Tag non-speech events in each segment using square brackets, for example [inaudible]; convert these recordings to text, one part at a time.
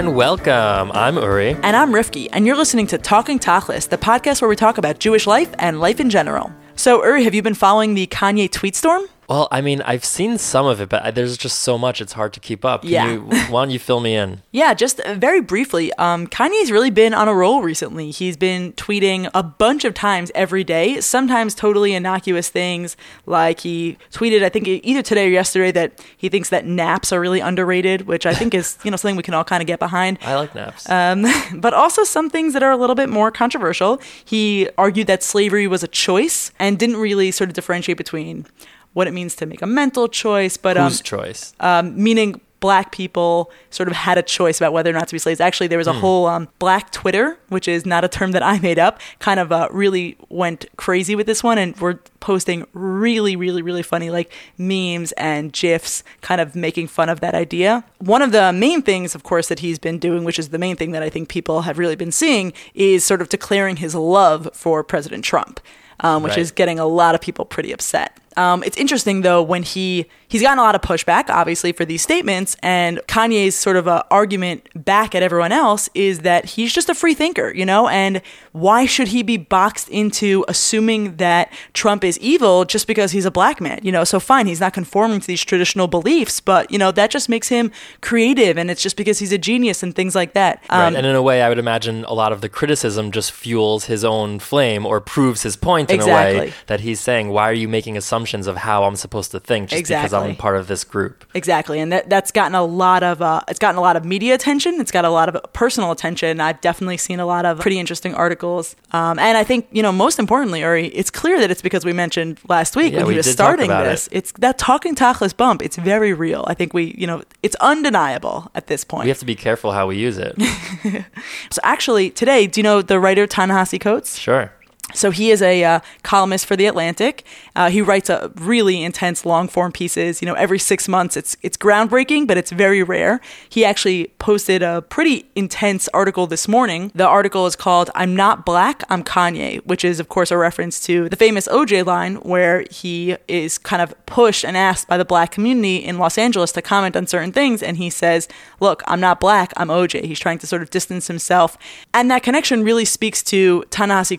and welcome. I'm Uri. And I'm Rifki, and you're listening to Talking Tachlis, the podcast where we talk about Jewish life and life in general. So, Uri, have you been following the Kanye tweet storm? Well, I mean, I've seen some of it, but there's just so much; it's hard to keep up. Can Yeah. you, why don't you fill me in? [laughs] Yeah, just uh, very briefly, um, Kanye's really been on a roll recently. He's been tweeting a bunch of times every day, sometimes totally innocuous things. Like he tweeted, I think either today or yesterday, that he thinks that naps are really underrated, which I think is [laughs] you know something we can all kind of get behind. I like naps. Um, [laughs] but also some things that are a little bit more controversial. He argued that slavery was a choice and didn't really sort of differentiate between what it means to make a mental choice, but um, Whose choice? um, meaning black people sort of had a choice about whether or not to be slaves. Actually, there was a whole um, black Twitter, which is not a term that I made up, kind of uh, really went crazy with this one, and we're posting really, really, really funny like memes and gifs, kind of making fun of that idea. One of the main things, of course, that he's been doing, which is the main thing that I think people have really been seeing, is sort of declaring his love for President Trump. Um, which Right. is getting a lot of people pretty upset. Um, it's interesting though when he he's gotten a lot of pushback, obviously, for these statements, and Kanye's sort of a argument back at everyone else is that he's just a free thinker, you know, and why should he be boxed into assuming that Trump is evil just because he's a black man, you know? So fine, he's not conforming to these traditional beliefs, but you know that just makes him creative, and it's just because he's a genius and things like that. right. Um, And in a way, I would imagine a lot of the criticism just fuels his own flame or proves his point in a way that he's saying, "Why are you making assumptions of how I'm supposed to think just because I'm part of this group?" Exactly, and that that's gotten a lot of uh, it's gotten a lot of media attention. It's got a lot of personal attention. I've definitely seen a lot of pretty interesting articles, um, and I think you know most importantly, Uri, it's clear that it's because we mentioned last week Yeah, when we he was starting this. It's that talking tachlis bump. It's very real. I think we you know it's undeniable at this point. We have to be careful how we use it. [laughs] so actually, today, do you know the writer Ta-Nehisi Coates? sure. So he is a uh, columnist for the Atlantic. Uh, he writes a really intense long form pieces. You know, every six months. It's it's groundbreaking, but it's very rare. He actually posted a pretty intense article this morning. The article is called "I'm Not Black, I'm Kanye," which is of course a reference to the famous OJ line, where he is kind of pushed and asked by the black community in Los Angeles to comment on certain things, and he says, "Look, I'm not black, I'm OJ." He's trying to sort of distance himself, and that connection really speaks to Ta-Nehisi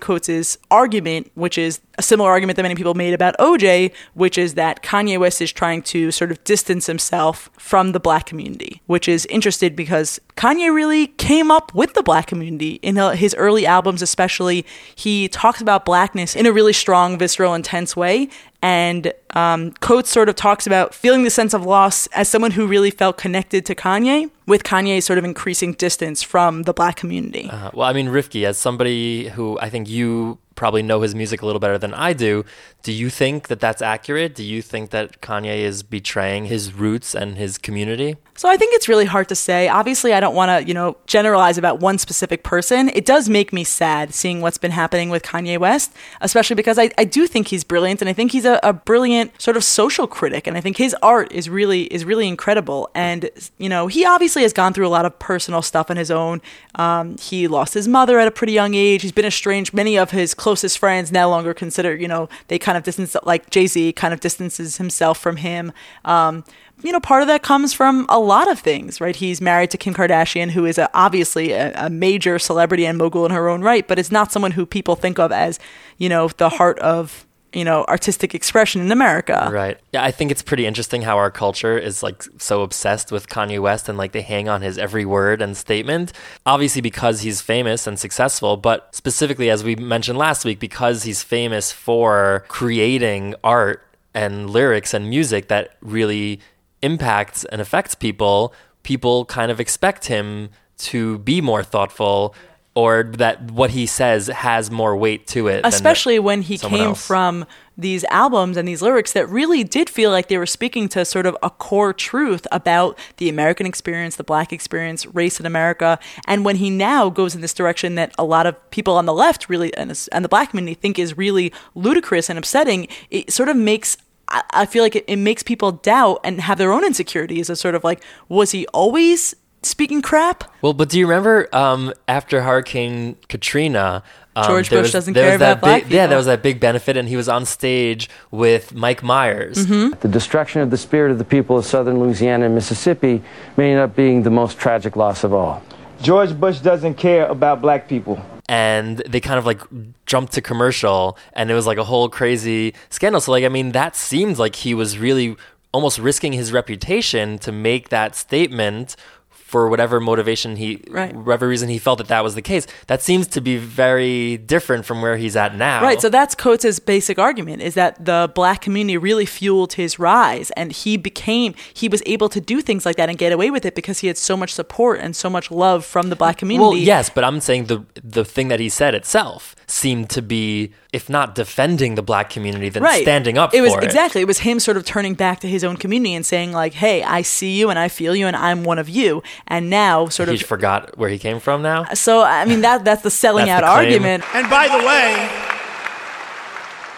argument, which is a similar argument that many people made about OJ, which is that Kanye West is trying to sort of distance himself from the black community, which is interesting because Kanye really came up with the black community in his early albums, especially. He talks about blackness in a really strong, visceral, intense way. And um, Coates sort of talks about feeling the sense of loss as someone who really felt connected to Kanye, with Kanye's sort of increasing distance from the black community. Uh, well, I mean, Rifki, as somebody who I think you probably know his music a little better than I do, do you think that that's accurate? Do you think that Kanye is betraying his roots and his community? So I think it's really hard to say. Obviously, I don't want to, you know, generalize about one specific person. It does make me sad seeing what's been happening with Kanye West, especially because I, I do think he's brilliant and I think he's a, a brilliant sort of social critic and I think his art is really is really incredible. And you know, he obviously has gone through a lot of personal stuff on his own. Um, he lost his mother at a pretty young age. He's been estranged. Many of his closest friends no longer consider, you know, they kind of distance like Jay Z kind of distances himself from him. Um, you know, part of that comes from a lot of things, right? He's married to Kim Kardashian, who is a, obviously a, a major celebrity and mogul in her own right, but it's not someone who people think of as, you know, the heart of, you know, artistic expression in America. Right. Yeah, I think it's pretty interesting how our culture is like so obsessed with Kanye West and like they hang on his every word and statement. Obviously because he's famous and successful, but specifically as we mentioned last week because he's famous for creating art and lyrics and music that really impacts and affects people, people kind of expect him to be more thoughtful or that what he says has more weight to it. than Especially when he came else. from these albums and these lyrics that really did feel like they were speaking to sort of a core truth about the American experience, the black experience, race in America. And when he now goes in this direction that a lot of people on the left really and, and the black community think is really ludicrous and upsetting, it sort of makes I- feel like it, it makes people doubt and have their own insecurities of sort of like, was he always speaking crap? Well, but do you remember um, after Hurricane Katrina? Um, George Bush was- doesn't care was that about black big, Yeah, there was that big benefit, and he was on stage with Mike Myers. Mm-hmm. The destruction of the spirit of the people of southern Louisiana and Mississippi may end up being the most tragic loss of all. George Bush doesn't care about black people. And they kind of like jumped to commercial, and it was like a whole crazy scandal. So, like, I mean, that seemed like he was really almost risking his reputation to make that statement for whatever motivation he, Right. whatever reason he felt that that was the case. That seems to be very different from where he's at now. Right. So that's Coates' basic argument is that the black community really fueled his rise and he became he was able to do things like that and get away with it because he had so much support and so much love from the black community. Well, yes, but I'm saying the the thing that he said itself seemed to be, if not defending the black community, then Right. standing up it was for it. exactly it was him sort of turning back to his own community and saying like, "Hey, I see you and I feel you and I'm one of you." And now sort of. He forgot where he came from now. so I mean that that's the selling That's out the argument. And by the way,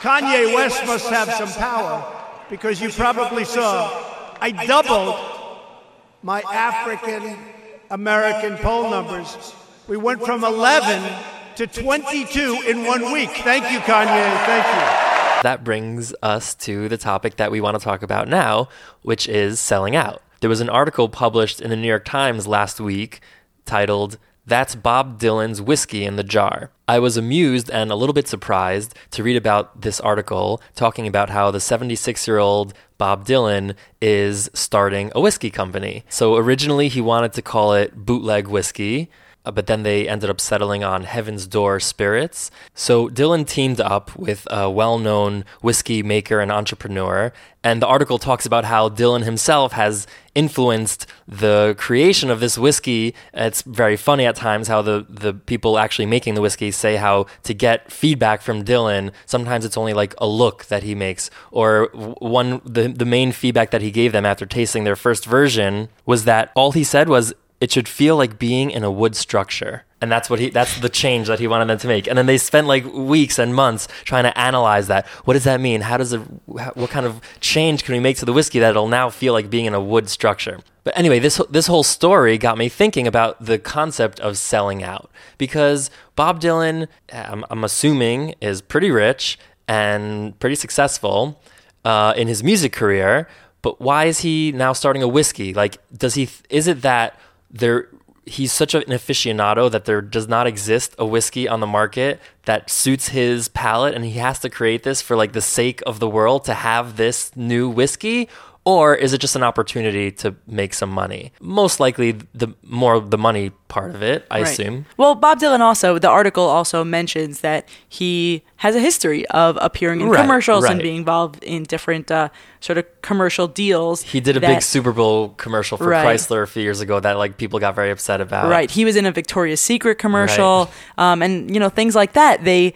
Kanye West must have some power because you probably saw I doubled my African American poll numbers. We went from 11 to 22 in one week. Thank you, Kanye. Thank you. That brings us to the topic that we want to talk about now, which is selling out. There was an article published in the New York Times last week titled, That's Bob Dylan's Whiskey in the Jar. I was amused and a little bit surprised to read about this article talking about how the 76 year old Bob Dylan is starting a whiskey company. So originally he wanted to call it Bootleg Whiskey. Uh, but then they ended up settling on Heaven's Door Spirits. So Dylan teamed up with a well known whiskey maker and entrepreneur. And the article talks about how Dylan himself has influenced the creation of this whiskey. It's very funny at times how the, the people actually making the whiskey say how to get feedback from Dylan, sometimes it's only like a look that he makes. Or one, the, the main feedback that he gave them after tasting their first version was that all he said was, it should feel like being in a wood structure. And that's what he that's the change that he wanted them to make. And then they spent like weeks and months trying to analyze that. What does that mean? How does it what kind of change can we make to the whiskey that it'll now feel like being in a wood structure? But anyway this this whole story got me thinking about the concept of selling out. Because bob dylan i'm, I'm assuming is pretty rich and pretty successful uh, in his music career. But why is he now starting a whiskey? Like does he is it that there he's such an aficionado that there does not exist a whiskey on the market that suits his palate and he has to create this for like the sake of the world to have this new whiskey or is it just an opportunity to make some money most likely the more the money part of it i Right. assume Well, Bob Dylan also, the article also mentions that he has a history of appearing in Right, commercials and being involved in different uh, sort of commercial deals. he did a that- big super bowl commercial for Right. chrysler a few years ago that like people got very upset about Right. He was in a Victoria's Secret commercial, um, and you know things like that. They,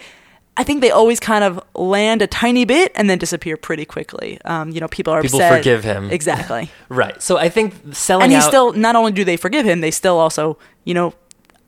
I think they always kind of land a tiny bit and then disappear pretty quickly. Um, you know, people are People upset. forgive him. [laughs] exactly, right so i think selling out. and he out still not only do they forgive him, they still also you know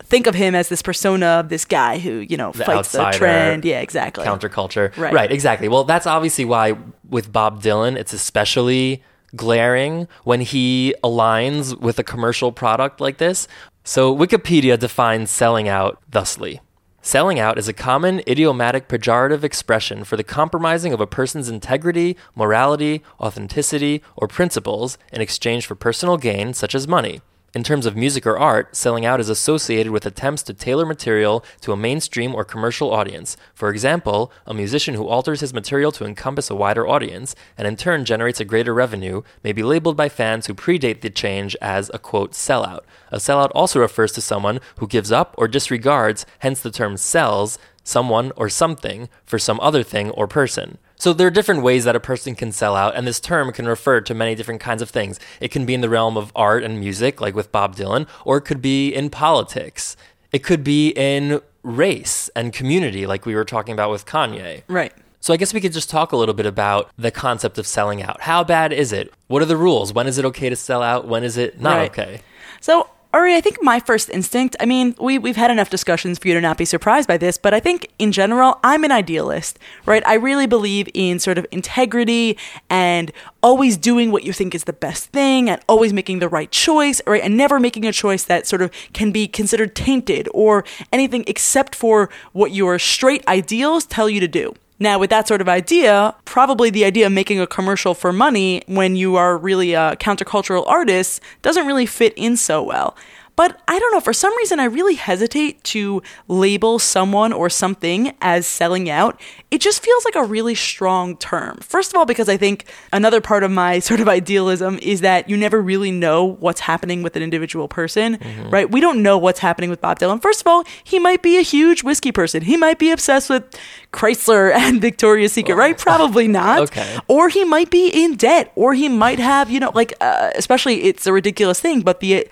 think of him as this persona of this guy who you know The fights the trend. Yeah, exactly. counterculture. Right. exactly. Well, that's obviously why with Bob Dylan, it's especially glaring when he aligns with a commercial product like this. So, Wikipedia defines selling out thusly. Selling out is a common idiomatic pejorative expression for the compromising of a person's integrity, morality, authenticity, or principles in exchange for personal gain, such as money. In terms of music or art, selling out is associated with attempts to tailor material to a mainstream or commercial audience. For example, a musician who alters his material to encompass a wider audience and in turn generates a greater revenue may be labeled by fans who predate the change as a quote sellout. A sellout also refers to someone who gives up or disregards, hence the term sells, someone or something for some other thing or person. So there are different ways that a person can sell out, and this term can refer to many different kinds of things. It can be in the realm of art and music, like with Bob Dylan, or it could be in politics. It could be in race and community, like we were talking about with Kanye. Right. So I guess we could just talk a little bit about the concept of selling out. How bad is it? What are the rules? When is it okay to sell out? When is it not Right. okay? So, Ari, I think my first instinct, I mean, we, we've had enough discussions for you to not be surprised by this, but I think in general, I'm an idealist, right? I really believe in sort of integrity and always doing what you think is the best thing and always making the right choice, right? And never making a choice that sort of can be considered tainted or anything except for what your straight ideals tell you to do. Now, with that sort of idea, probably the idea of making a commercial for money when you are really a countercultural artist doesn't really fit in so well. But I don't know, for some reason, I really hesitate to label someone or something as selling out. It just feels like a really strong term. First of all, because I think another part of my [laughs] sort of idealism is that you never really know what's happening with an individual person, mm-hmm. right? We don't know what's happening with Bob Dylan. First of all, he might be a huge whiskey person. He might be obsessed with Chrysler [laughs] and Victoria's Secret, right? [laughs] Probably not. okay. Or he might be in debt, or he might have, you know, like, uh, especially it's a ridiculous thing, but the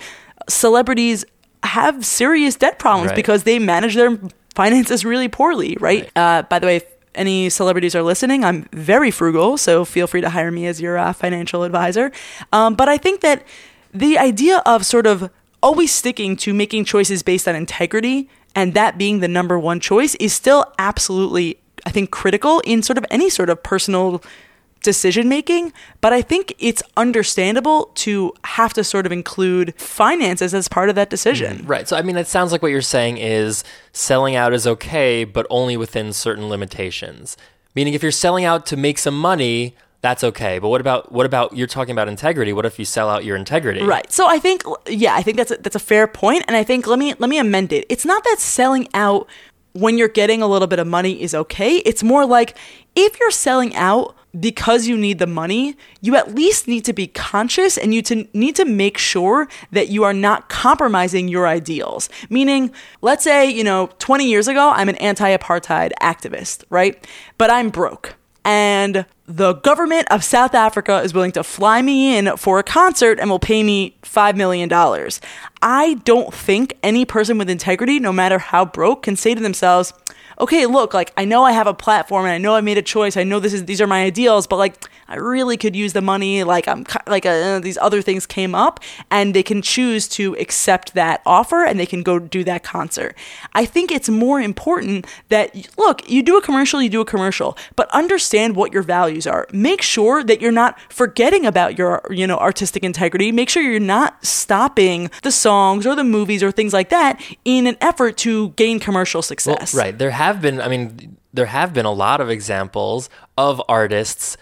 celebrities have serious debt problems right. because they manage their finances really poorly, right? right. Uh, by the way, if any celebrities are listening, I'm very frugal, so feel free to hire me as your uh, financial advisor. Um, but I think that the idea of sort of always sticking to making choices based on integrity and that being the number one choice is still absolutely, I think, critical in sort of any sort of personal decision making, but I think it's understandable to have to sort of include finances as part of that decision. Mm, right. So, I mean, it sounds like what you're saying is selling out is okay, but only within certain limitations. Meaning, if you're selling out to make some money, that's okay. But what about what about you're talking about integrity? What if you sell out your integrity? Right. So I think yeah, I think that's a, that's a fair point, and I think let me let me amend it. It's not that selling out when you're getting a little bit of money is okay. It's more like if you're selling out because you need the money, you at least need to be conscious and you to need to make sure that you are not compromising your ideals. Meaning, let's say, you know, 20 years ago, I'm an anti apartheid activist, right? But I'm broke and the government of South Africa is willing to fly me in for a concert and will pay me $5 million. I don't think any person with integrity, no matter how broke, can say to themselves, okay, look, like I know I have a platform and I know I made a choice. I know this is these are my ideals, but like I really could use the money. Like I'm like uh, these other things came up, and they can choose to accept that offer and they can go do that concert. I think it's more important that look, you do a commercial, you do a commercial, but understand what your values are. Make sure that you're not forgetting about your you know artistic integrity. Make sure you're not stopping the songs or the movies or things like that in an effort to gain commercial success. Well, right. There have been, I mean, there have been a lot of examples of artists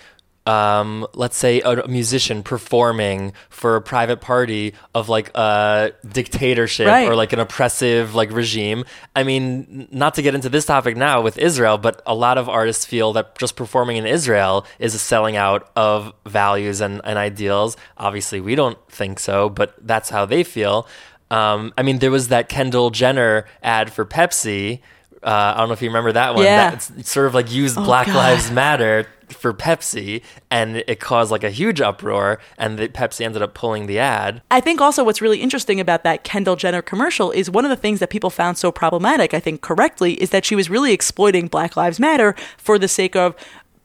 um, let's say a musician performing for a private party of like a dictatorship right. or like an oppressive like regime. I mean, not to get into this topic now with Israel, but a lot of artists feel that just performing in Israel is a selling out of values and, and ideals. Obviously, we don't think so, but that's how they feel. Um, I mean, there was that Kendall Jenner ad for Pepsi. Uh, I don't know if you remember that one. Yeah. That, sort of like used oh, Black God. Lives Matter for Pepsi, and it caused like a huge uproar, and the Pepsi ended up pulling the ad. I think also what's really interesting about that Kendall Jenner commercial is one of the things that people found so problematic, I think correctly, is that she was really exploiting Black Lives Matter for the sake of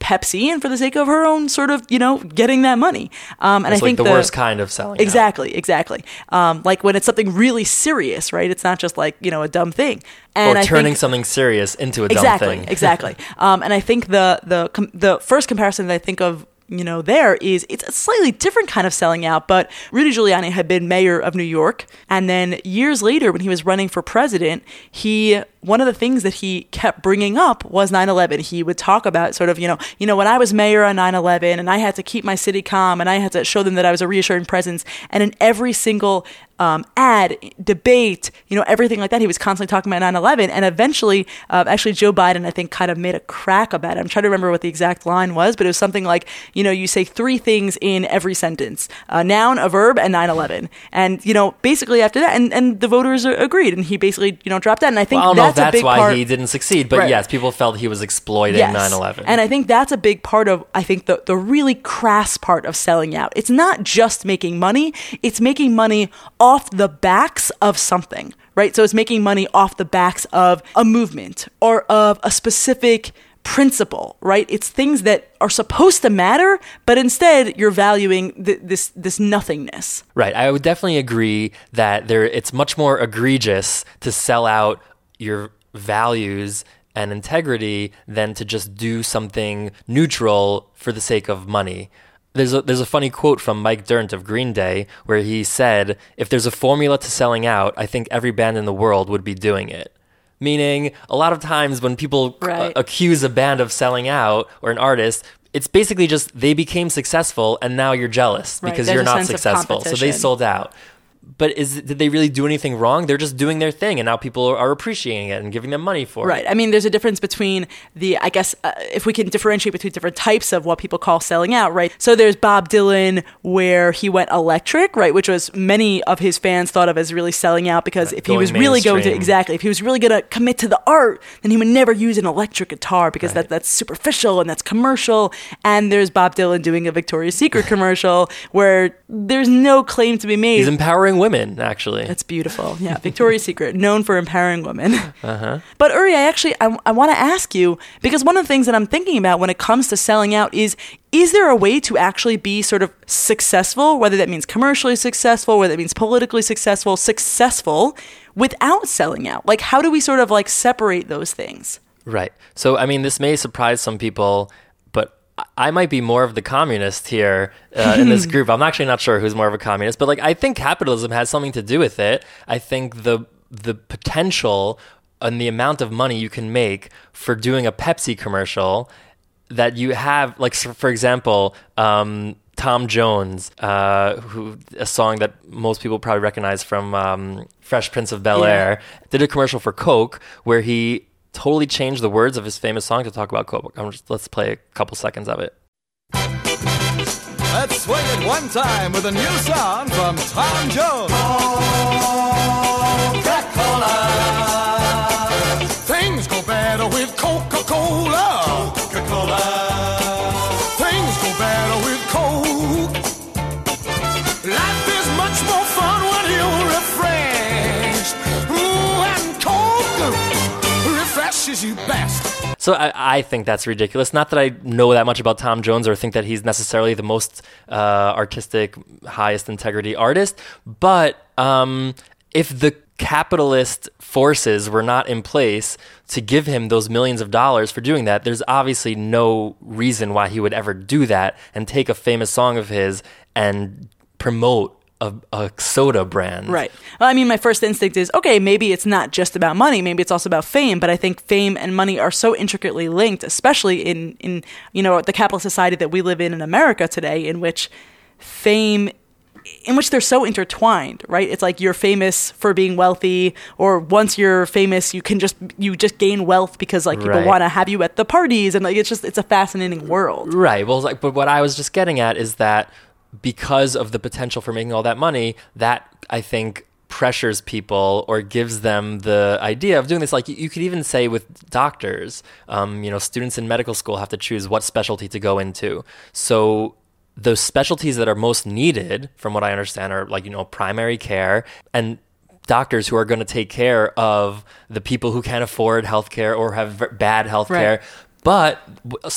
Pepsi and for the sake of her own sort of, you know, getting that money. Um, and it's I think like the, the, worst kind of selling. Exactly, out. exactly. Um, like when it's something really serious, right? It's not just like, you know, a dumb thing. And or I turning think, something serious into a exactly, dumb thing. [laughs] exactly. Um, and I think the the the first comparison that I think of you know, there is it's a slightly different kind of selling out, but Rudy Giuliani had been mayor of New York. And then years later, when he was running for president, he one of the things that he kept bringing up was 9/11. He would talk about sort of, you know, you know, when I was mayor on 9/11 and I had to keep my city calm and I had to show them that I was a reassuring presence. And in every single um, ad, debate, you know, everything like that. He was constantly talking about 9 11. And eventually, uh, actually, Joe Biden, I think, kind of made a crack about it. I'm trying to remember what the exact line was, but it was something like, you know, you say three things in every sentence a noun, a verb, and 9 11. And, you know, basically after that, and, and the voters agreed. And he basically, you know, dropped that. And I think well, I that's, that's why part, he didn't succeed. But right. yes, people felt he was exploiting yes. 9 11. And I think that's a big part of, I think, the, the really crass part of selling out. It's not just making money, it's making money off the backs of something, right? So it's making money off the backs of a movement or of a specific principle, right? It's things that are supposed to matter, but instead you're valuing th- this this nothingness. Right. I would definitely agree that there it's much more egregious to sell out your values and integrity than to just do something neutral for the sake of money there's a there's a funny quote from Mike Dirnt of Green Day where he said, "If there's a formula to selling out, I think every band in the world would be doing it." Meaning, a lot of times when people uh, right. accuse a band of selling out or an artist, it's basically just they became successful and now you're jealous right. because there's you're not successful. So they sold out. But is did they really do anything wrong? They're just doing their thing, and now people are appreciating it and giving them money for Right. it. Right. I mean, there's a difference between the, I guess, uh, if we can differentiate between different types of what people call selling out, right? So there's Bob Dylan, where he went electric, right? Which was many of his fans thought of as really selling out because if he was really going to, exactly, if he was really going to commit to the art, then he would never use an electric guitar because that, that's superficial and that's commercial. And there's Bob Dylan doing a Victoria's Secret commercial where there's no claim to be made. He's empowering women, actually. That's beautiful. Yeah, Victoria's Secret, known for empowering women. [laughs] Uh-huh. But Uri, I actually I, I want to ask you because one of the things that I'm thinking about when it comes to selling out is is there a way to actually be sort of successful, whether that means commercially successful, whether that means politically successful, successful without selling out? Like how do we sort of like separate those things? Right. So, I mean, this may surprise some people, I- might be more of the communist here uh, in this [laughs] group. I'm actually not sure who's more of a communist, but like I think capitalism has something to do with it. I think the the potential and the amount of money you can make for doing a Pepsi commercial that you have, like for example, um, Tom Jones, uh, who a song that most people probably recognize from um, Fresh Prince of Bel Yeah. Air, did a commercial for Coke where he totally changed the words of his famous song to talk about Coke. I'm just, let's play a couple seconds of it. Let's swing it one time with a new song from Tom Jones. Coca-Cola. You best. So I, I think that's ridiculous. Not that I know that much about Tom Jones or think that he's necessarily the most uh, artistic, highest integrity artist, but um, if the capitalist forces were not in place to give him those millions of dollars for doing that, there's obviously no reason why he would ever do that and take a famous song of his and promote a, a soda brand. Right. Well, I mean, my first instinct is okay, maybe it's not just about money, maybe it's also about fame, but I think fame and money are so intricately linked, especially in, in you know, the capitalist society that we live in in America today, in which fame in which they're so intertwined, right? It's like you're famous for being wealthy, or once you're famous, you can just you just gain wealth because like people Right. want to have you at the parties, and like it's just it's a fascinating world. Right. Well, like, but what I was just getting at is that because of the potential for making all that money, that I think pressures people or gives them the idea of doing this. Like you, could even say with doctors, um, you know, students in medical school have to choose what specialty to go into. So the specialties that are most needed, from what I understand, are like you know primary care and doctors who are going to take care of the people who can't afford healthcare or have bad healthcare. Right. But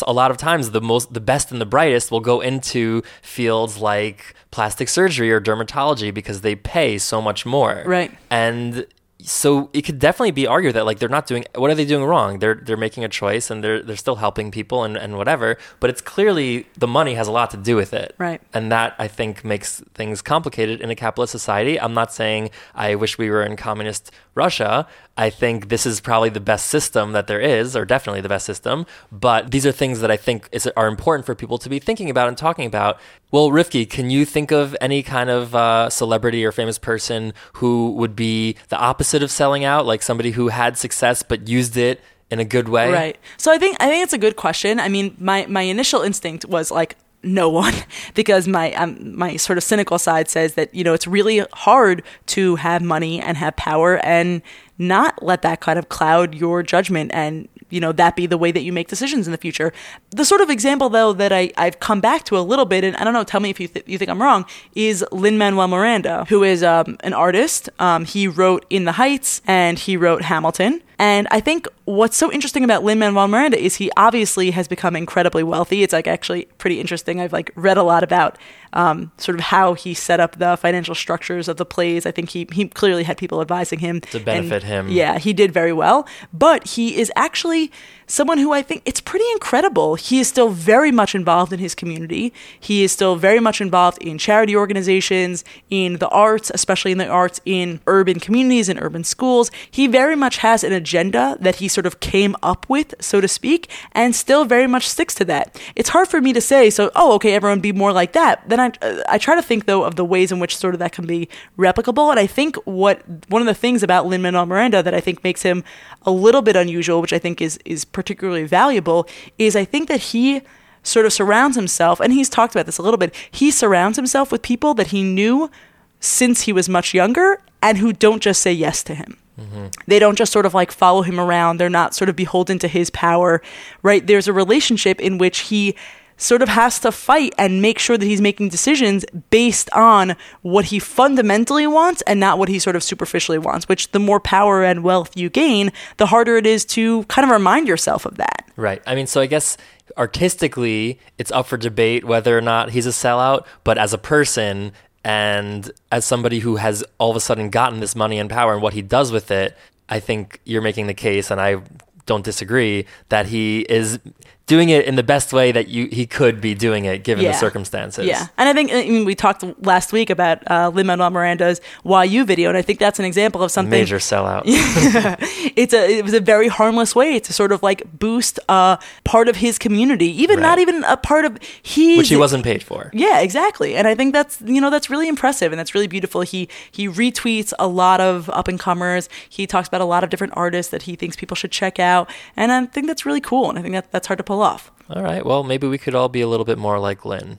a lot of times, the most, the best and the brightest will go into fields like plastic surgery or dermatology because they pay so much more. Right. And so it could definitely be argued that like they're not doing what are they doing wrong? They're they're making a choice and they're they're still helping people and, and whatever. But it's clearly the money has a lot to do with it. Right. And that I think makes things complicated in a capitalist society. I'm not saying I wish we were in communist Russia. I think this is probably the best system that there is, or definitely the best system. But these are things that I think is, are important for people to be thinking about and talking about. Well, Rifki, can you think of any kind of uh, celebrity or famous person who would be the opposite of selling out, like somebody who had success but used it in a good way? Right. So I think I think it's a good question. I mean, my my initial instinct was like no one [laughs] because my um, my sort of cynical side says that you know it's really hard to have money and have power and not let that kind of cloud your judgment and you know that be the way that you make decisions in the future. The sort of example though that I I've come back to a little bit and I don't know tell me if you th- you think I'm wrong is Lin Manuel Miranda who is um, an artist. Um, he wrote In the Heights and he wrote Hamilton. And I think what's so interesting about Lin Manuel Miranda is he obviously has become incredibly wealthy. It's like actually pretty interesting. I've like read a lot about um, sort of how he set up the financial structures of the plays. I think he he clearly had people advising him To benefit and, him. Yeah, he did very well. But he is actually someone who I think it's pretty incredible. He is still very much involved in his community. He is still very much involved in charity organizations, in the arts, especially in the arts in urban communities and urban schools. He very much has an agenda that he sort of came up with, so to speak, and still very much sticks to that. It's hard for me to say, so, oh, okay, everyone be more like that. Then I, I try to think, though, of the ways in which sort of that can be replicable. And I think what one of the things about Lin Manuel Miranda that I think makes him a little bit unusual, which I think is, is particularly valuable, is I think that he sort of surrounds himself, and he's talked about this a little bit, he surrounds himself with people that he knew since he was much younger and who don't just say yes to him. Mm-hmm. They don't just sort of like follow him around. They're not sort of beholden to his power, right? There's a relationship in which he sort of has to fight and make sure that he's making decisions based on what he fundamentally wants and not what he sort of superficially wants, which the more power and wealth you gain, the harder it is to kind of remind yourself of that. Right. I mean, so I guess artistically, it's up for debate whether or not he's a sellout, but as a person, and as somebody who has all of a sudden gotten this money and power and what he does with it, I think you're making the case, and I don't disagree, that he is doing it in the best way that you he could be doing it given Yeah. the circumstances. Yeah, and I think I mean, we talked last week about uh, Lin Manuel Miranda's "Why You" video, and I think that's an example of something. Major sellout. [laughs] It's a it was a very harmless way to sort of like boost uh, part of his community, even not even a part of he Which he wasn't paid for. Yeah, exactly. And I think that's you know that's really impressive and that's really beautiful. He he retweets a lot of up and comers. He talks about a lot of different artists that he thinks people should check out, and I think that's really cool. And I think that that's hard to pull off. All right. Well, maybe we could all be a little bit more like Lin.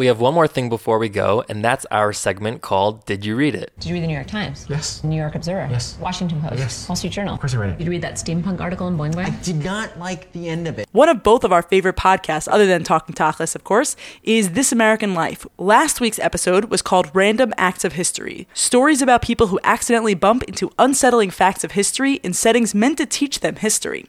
We have one more thing before we go, and that's our segment called Did You Read It? Did you read the New York Times? Yes. New York Observer? Yes. Washington Post? Yes. Wall Street Journal? Of course I read it. Did you read that steampunk article in Boing Boing? I did not like the end of it. One of both of our favorite podcasts, other than Talking Tachlis, of course, is This American Life. Last week's episode was called Random Acts of History stories about people who accidentally bump into unsettling facts of history in settings meant to teach them history.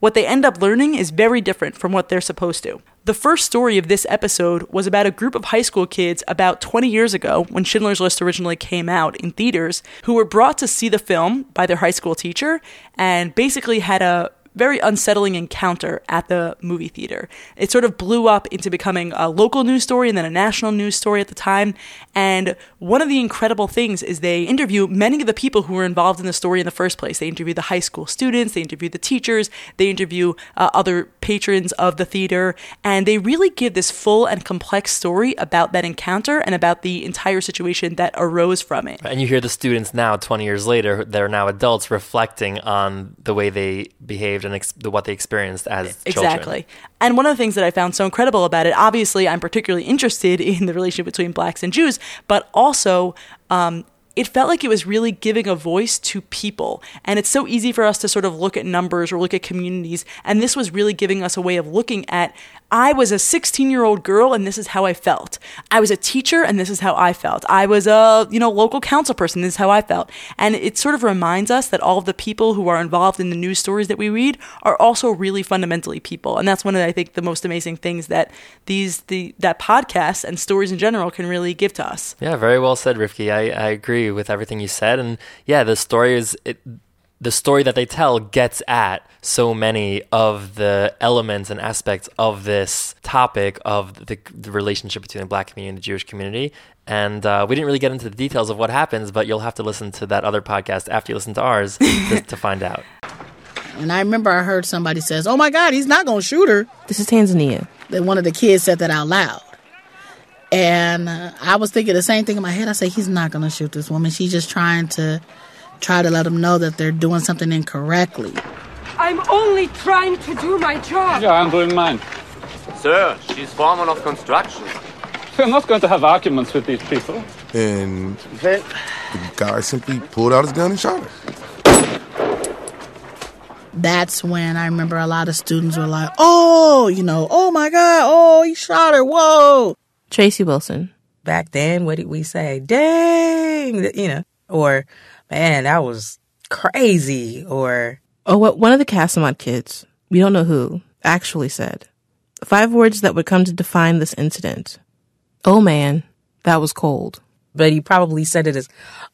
What they end up learning is very different from what they're supposed to. The first story of this episode was about a group of high school kids about 20 years ago when Schindler's List originally came out in theaters who were brought to see the film by their high school teacher and basically had a very unsettling encounter at the movie theater. It sort of blew up into becoming a local news story and then a national news story at the time. And one of the incredible things is they interview many of the people who were involved in the story in the first place. They interview the high school students, they interview the teachers, they interview uh, other patrons of the theater, and they really give this full and complex story about that encounter and about the entire situation that arose from it. And you hear the students now, 20 years later, they're now adults reflecting on the way they behaved and ex- what they experienced as children. Exactly. And one of the things that I found so incredible about it, obviously, I'm particularly interested in the relationship between blacks and Jews, but also, um, it felt like it was really giving a voice to people. And it's so easy for us to sort of look at numbers or look at communities. And this was really giving us a way of looking at I was a 16 year old girl and this is how I felt. I was a teacher and this is how I felt. I was a, you know, local council person. This is how I felt. And it sort of reminds us that all of the people who are involved in the news stories that we read are also really fundamentally people. And that's one of, I think, the most amazing things that these, the, that podcasts and stories in general can really give to us. Yeah, very well said, Rifki. I, I agree with everything you said. And yeah, the story is it, the story that they tell gets at so many of the elements and aspects of this topic of the, the relationship between the black community and the Jewish community. And uh, we didn't really get into the details of what happens, but you'll have to listen to that other podcast after you listen to ours [laughs] to, to find out. And I remember I heard somebody says, "Oh my God, he's not gonna shoot her." This is Tanzania. Then one of the kids said that out loud, and uh, I was thinking the same thing in my head. I said, "He's not gonna shoot this woman. She's just trying to try to let them know that they're doing something incorrectly." I'm only trying to do my job. Yeah, I'm doing mine. Sir, she's foreman of construction. We're not going to have arguments with these people. And the guy simply pulled out his gun and shot her. That's when I remember a lot of students were like, "Oh, you know, oh my God, oh he shot her, whoa." Tracy Wilson. Back then, what did we say? Dang, you know, or man, that was crazy, or Oh, what one of the Castlemont kids, we don't know who, actually said. Five words that would come to define this incident. Oh man, that was cold. but he probably said it as,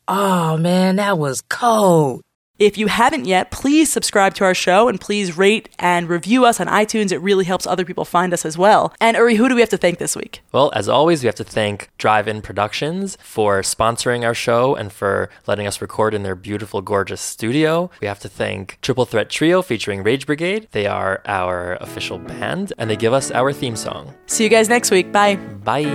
oh man, that was cold. If you haven't yet, please subscribe to our show and please rate and review us on iTunes. It really helps other people find us as well. And Uri, who do we have to thank this week? Well, as always, we have to thank Drive In Productions for sponsoring our show and for letting us record in their beautiful, gorgeous studio. We have to thank Triple Threat Trio featuring Rage Brigade. They are our official band and they give us our theme song. See you guys next week. Bye. Bye.